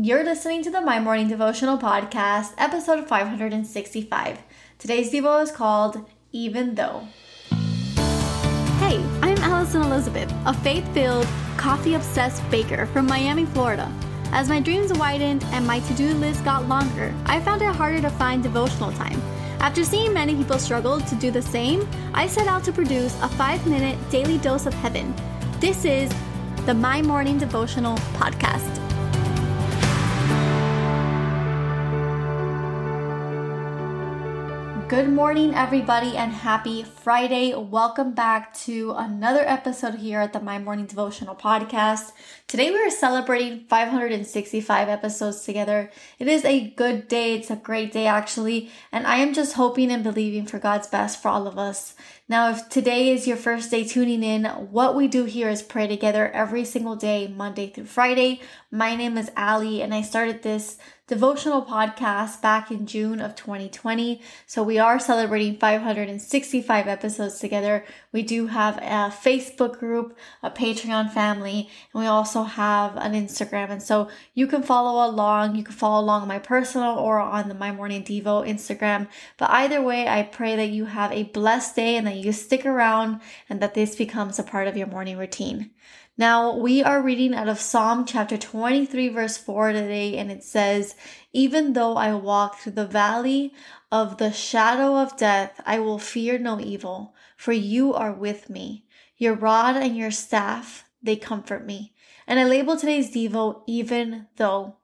You're listening to the My Morning Devotional Podcast, episode 565. Today's Devo is called Even Though. Hey, I'm Alison Elizabeth, a faith filled, coffee obsessed baker from Miami, Florida. As my dreams widened and my to do list got longer, I found it harder to find devotional time. After seeing many people struggle to do the same, I set out to produce a five minute daily dose of heaven. This is the My Morning Devotional Podcast. Good morning, everybody, and happy Friday. Welcome back to another episode here at the My Morning Devotional Podcast. Today, we are celebrating 565 episodes together. It is a good day. It's a great day, actually. And I am just hoping and believing for God's best for all of us. Now, if today is your first day tuning in, what we do here is pray together every single day, Monday through Friday. My name is Ali, and I started this devotional podcast back in June of 2020. So we are celebrating 565 episodes together. We do have a Facebook group, a Patreon family, and we also have an Instagram. And so you can follow along. You can follow along on my personal or on the My Morning Devo Instagram. But either way, I pray that you have a blessed day and that you stick around and that this becomes a part of your morning routine. Now, we are reading out of Psalm chapter 23, verse 4 today, and it says, Even though I walk through the valley of the shadow of death, I will fear no evil, for you are with me. Your rod and your staff, they comfort me. And I label today's Devo, even though.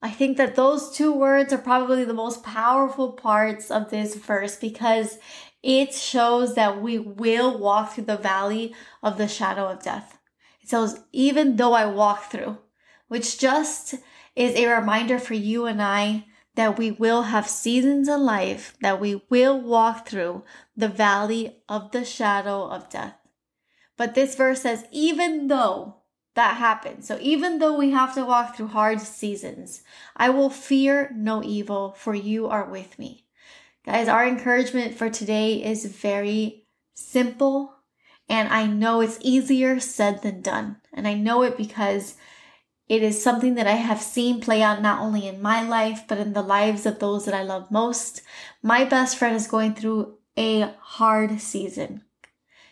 I think that those two words are probably the most powerful parts of this verse because it shows that we will walk through the valley of the shadow of death. It says, even though I walk through, which just is a reminder for you and I that we will have seasons in life that we will walk through the valley of the shadow of death. But this verse says, even though that happens, so even though we have to walk through hard seasons, I will fear no evil, for you are with me. Guys, our encouragement for today is very simple and I know it's easier said than done. And I know it because it is something that I have seen play out not only in my life, but in the lives of those that I love most. My best friend is going through a hard season.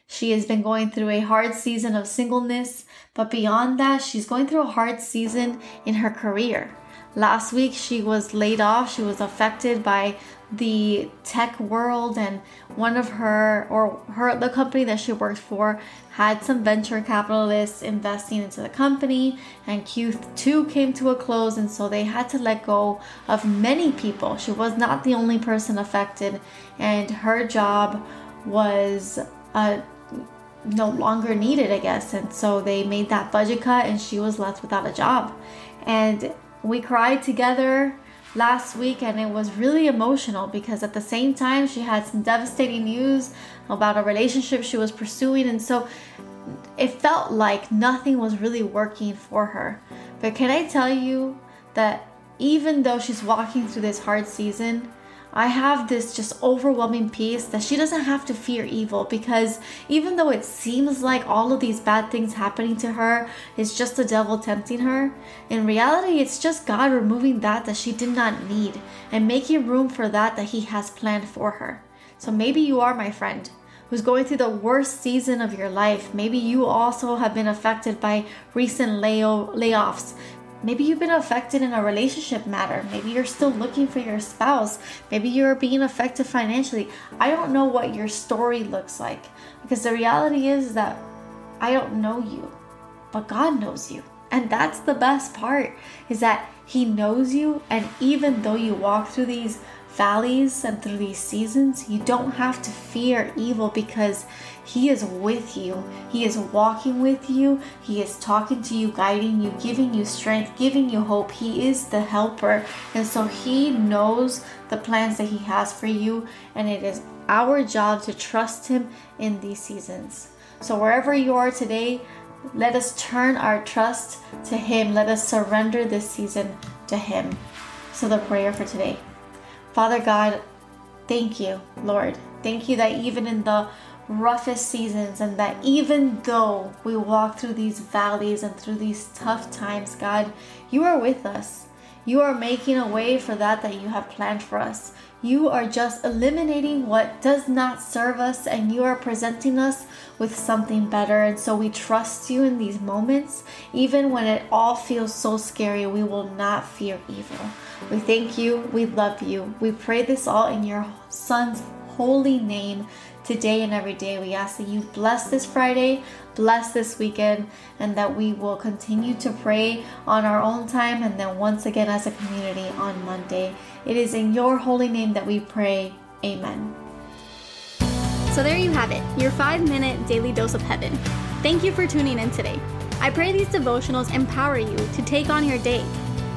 She has been going through a hard season of singleness, but beyond that, she's going through a hard season in her career. Last week, she was laid off. She was affected by the tech world and one of her or her the company that she worked for had some venture capitalists investing into the company and Q2 came to a close and so they had to let go of many people. She was not the only person affected and her job was uh, no longer needed, I guess. And so they made that budget cut and she was left without a job. And we cried together last week and it was really emotional because at the same time she had some devastating news about a relationship she was pursuing and so it felt like nothing was really working for her. But can I tell you that even though she's walking through this hard season, I have this just overwhelming peace that she doesn't have to fear evil because even though it seems like all of these bad things happening to her is just the devil tempting her, in reality, it's just God removing that that she did not need and making room for that that He has planned for her. So maybe you are my friend who's going through the worst season of your life. Maybe you also have been affected by recent lay- layoffs. Maybe you've been affected in a relationship matter. Maybe you're still looking for your spouse. Maybe you're being affected financially. I don't know what your story looks like because the reality is that I don't know you, but God knows you. And that's the best part is that he knows you and even though you walk through these valleys and through these seasons, you don't have to fear evil because He is with you. He is walking with you. He is talking to you, guiding you, giving you strength, giving you hope. He is the helper. And so He knows the plans that He has for you. And it is our job to trust Him in these seasons. So wherever you are today, let us turn our trust to Him. Let us surrender this season to Him. So, the prayer for today. Father God, thank you, Lord. Thank you that even in the roughest seasons, and that even though we walk through these valleys and through these tough times, God, you are with us. You are making a way for that that you have planned for us. You are just eliminating what does not serve us and you are presenting us with something better. And so we trust you in these moments. Even when it all feels so scary, we will not fear evil. We thank you. We love you. We pray this all in your son's holy name today and every day. We ask that you bless this Friday, bless this weekend, and that we will continue to pray on our own time and then once again as a community on Monday. It is in your holy name that we pray. Amen. So there you have it, your five minute daily dose of heaven. Thank you for tuning in today. I pray these devotionals empower you to take on your day.